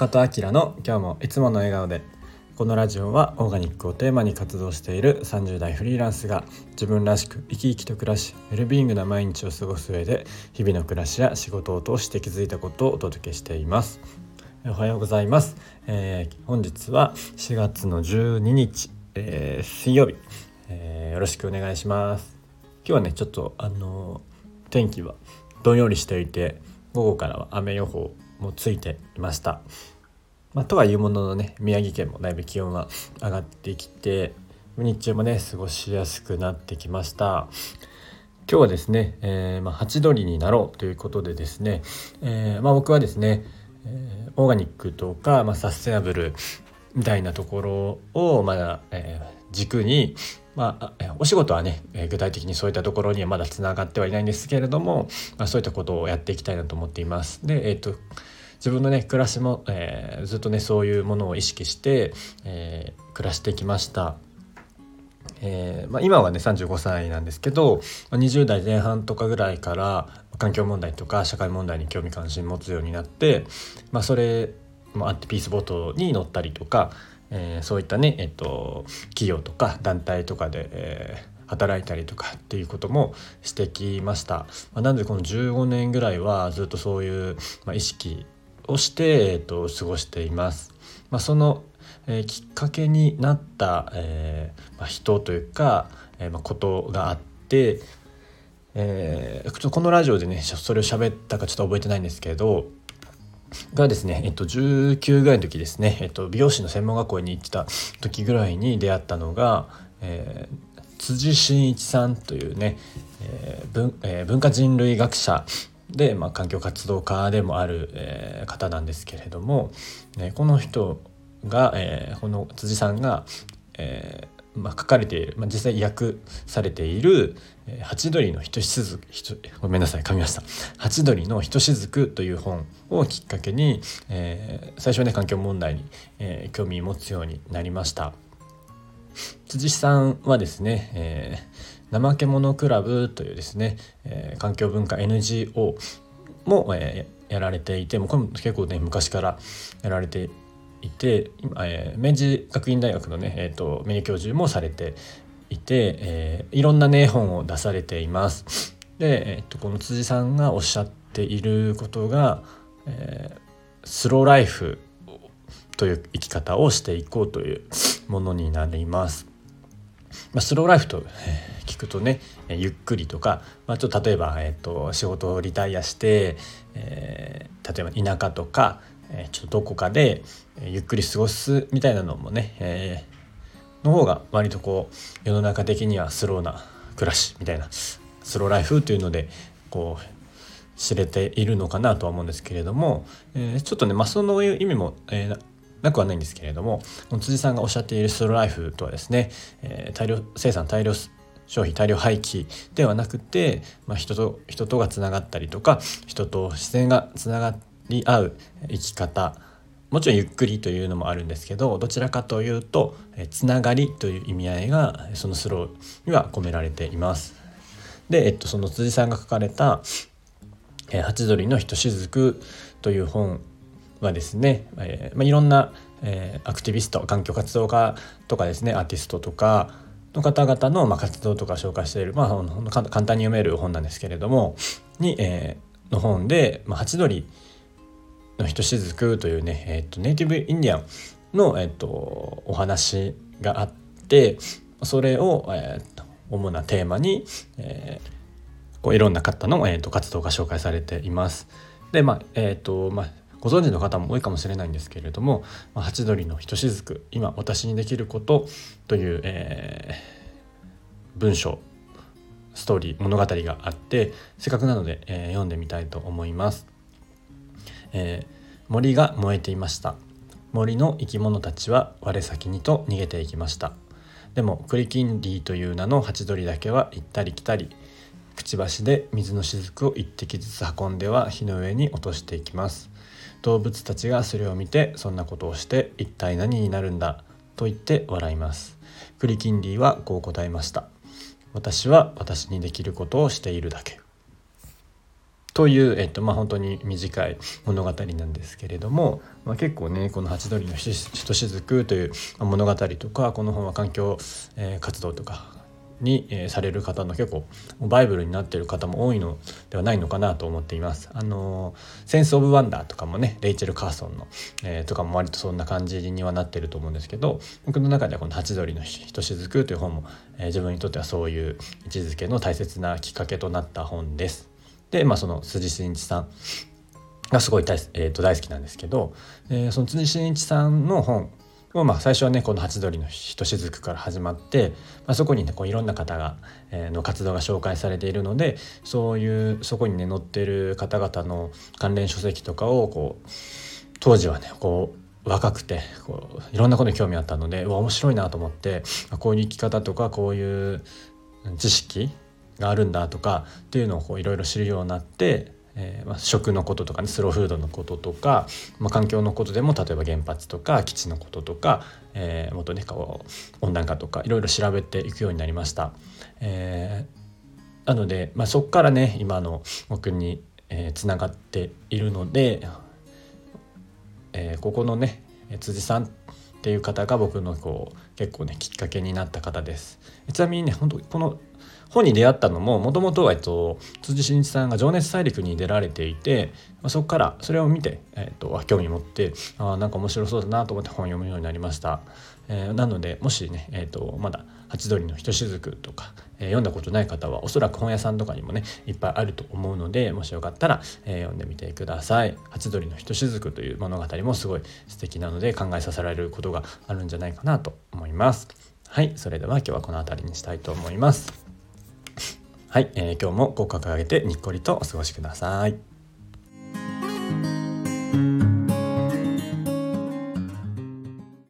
中田明の今日もいつもの笑顔でこのラジオはオーガニックをテーマに活動している30代フリーランスが自分らしく生き生きと暮らしウェルビーイングな毎日を過ごす上で日々の暮らしや仕事を通して気づいたことをお届けしています。おはようございます、えー、本日は4月の12日、えー、水曜日、えー、よろしくお願いします。今日はねちょっとあの天気はどんよりしていて午後からは雨予報もついていました。まあ、とはいうもののね宮城県もだいぶ気温が上がってきて日中もね過ごしやすくなってきました。今日はですね、えー、まあ、ハチドリになろうということでですね、えー、まあ、僕はですね、えー、オーガニックとか、まあ、サステナブルみたいなところをまだ、え軸に、まあ、お仕事はね、具体的にそういったところにはまだつながってはいないんですけれども、まあ、そういったことをやっていきたいなと思っています。で、えーと、自分のね暮らしも、えー、ずっとねそういうものを意識して、えー、暮らしてきました。えーまあ、今はね35歳なんですけど20代前半とかぐらいから環境問題とか社会問題に興味関心持つようになって、まあ、それもあってピースボートに乗ったりとか、えー、そういったね、えっと、企業とか団体とかで、えー、働いたりとかっていうこともしてきました。まあ、なのでこの15年ぐらいはずっとそういう、まあ、意識をして、えっと、過ごしています。まあ、その、えー、きっかけになった、えまあ、人というか、えまあ、ことがあって、えー、このラジオでねそれを喋ったかちょっと覚えてないんですけどがですね、えっと、19ぐらいの時ですね、えっと、美容師の専門学校に行ってた時ぐらいに出会ったのが、えー、辻真一さんというね、えー文えー、文化人類学者で、まあ、環境活動家でもある、えー、方なんですけれども、ね、この人が、えー、この辻さんが、えーまあ、書かれている、まあ、実際訳されている「ハチドリのひとしずく」ごめんなさい噛みました「ハチドリのひとしずく」という本をきっかけに、えー、最初はね環境問題に、えー、興味を持つようになりました。辻さんはですね、えー、怠け者クラブというですね、えー、環境文化 NGO も、えー、やられていてもこれも結構ね昔からやられていて今、えー、明治学院大学のね、えーと、名誉教授もされていて、えー、いろんなね本を出されています。で、えーと、この辻さんがおっしゃっていることが、えー、スローライフという生き方をしていこうというものになります。まあ、スローライフと聞くとねゆっくりとか、まあ、ちょっと例えば、えーと、仕事をリタイアして、えー、例えば田舎とかえちょっとどこかでゆっくり過ごすみたいなのもね、えー、の方が割とこう世の中的にはスローな暮らしみたいなスローライフというのでこう知れているのかなとは思うんですけれども、えー、ちょっとね、まあ、その意味も、えー、なくはないんですけれども辻さんがおっしゃっているスローライフとはですね、えー、大量生産大量消費大量廃棄ではなくて、まあ、人と人とがつながったりとか人と自然がつながり合う生き方もちろんゆっくりというのもあるんですけどどちらかというとつながりという意味合いがそのスローには込められています。で、えっと、その辻さんが書かれた「ハチドリのひとしずく」という本はですね、えまあ、いろんな、え、アクティビスト環境活動家とかですねアーティストとかの方々の、まあ、活動とか紹介している、まあ、簡単に読める本なんですけれどもに、え、の本で、まあ、ハチドリのひとしずくというね、えーと、ネイティブインディアンの、えーと、お話があってそれを、えーと、主なテーマに、えー、こういろんな方の、えー、と活動が紹介されています。でまあえっ、ー、とまあご存知の方も多いかもしれないんですけれども「、ハチドリのひとしずく今私にできること」という、えー、文章ストーリー物語があってせっかくなので、えー、読んでみたいと思います。えー、森が燃えていました。森の生き物たちは我先にと逃げていきました。でもクリキンリーという名のハチドリだけは行ったり来たりくちばしで水の雫を一滴ずつ運んでは火の上に落としていきます。動物たちがそれを見てそんなことをして一体何になるんだ？と言って笑います。クリキンリーはこう答えました。私は私にできることをしているだけ。という、えっとまあ、本当に短い物語なんですけれども、まあ、結構ねこの「ハチドリのひとしずく」という物語とかこの本は環境、えー、活動とかに、えー、される方の結構バイブルになっている方も多いのではないのかなと思っています。あの「センス・オブ・ワンダー」とかもねレイチェル・カーソンの、えー、とかも割とそんな感じにはなってると思うんですけど僕の中ではこの「ハチドリのひとしずく」という本も、えー、自分にとってはそういう位置づけの大切なきっかけとなった本です。で、まあ、その辻真一さんがすごい大,、えー、と大好きなんですけど、えー、その辻真一さんの本を、まあ、最初はねこの「ハチドリのひとしずく」から始まって、まあ、そこにねこういろんな方が、えー、の活動が紹介されているのでそういうそこにね載ってる方々の関連書籍とかをこう当時はねこう若くてこういろんなことに興味あったのでうわ面白いなと思ってこういう生き方とかこういう知識があるんだとかっていうのをいろいろ知るようになって、えー、まあ、食のこととかねスローフードのこととか、まあ、環境のことでも例えば原発とか基地のこととか、えー、もっとねこう温暖化とかいろいろ調べていくようになりました。えー、なので、まあ、そこからね今の僕につな、えー、がっているので、えー、ここのね辻さんっていう方が僕のこう結構ねきっかけになった方です。ちなみにね本当この本に出会ったのももともとは、えっと、辻真一さんが「情熱大陸」に出られていて、まあ、そこからそれを見て、えっと、興味持ってあなんか面白そうだなと思って本を読むようになりました。えー、なのでもしね、えっと、まだ「ハチドリのひとしずく」とか、えー、読んだことない方はおそらく本屋さんとかにもねいっぱいあると思うのでもしよかったら、えー、読んでみてください。ハチドリのひとしずくという物語もすごい素敵なので考えさせられることがあるんじゃないかなと思います。はい、それでは今日はこの辺りにしたいと思います。はい、えー、今日も口角上げてにっこりとお過ごしください。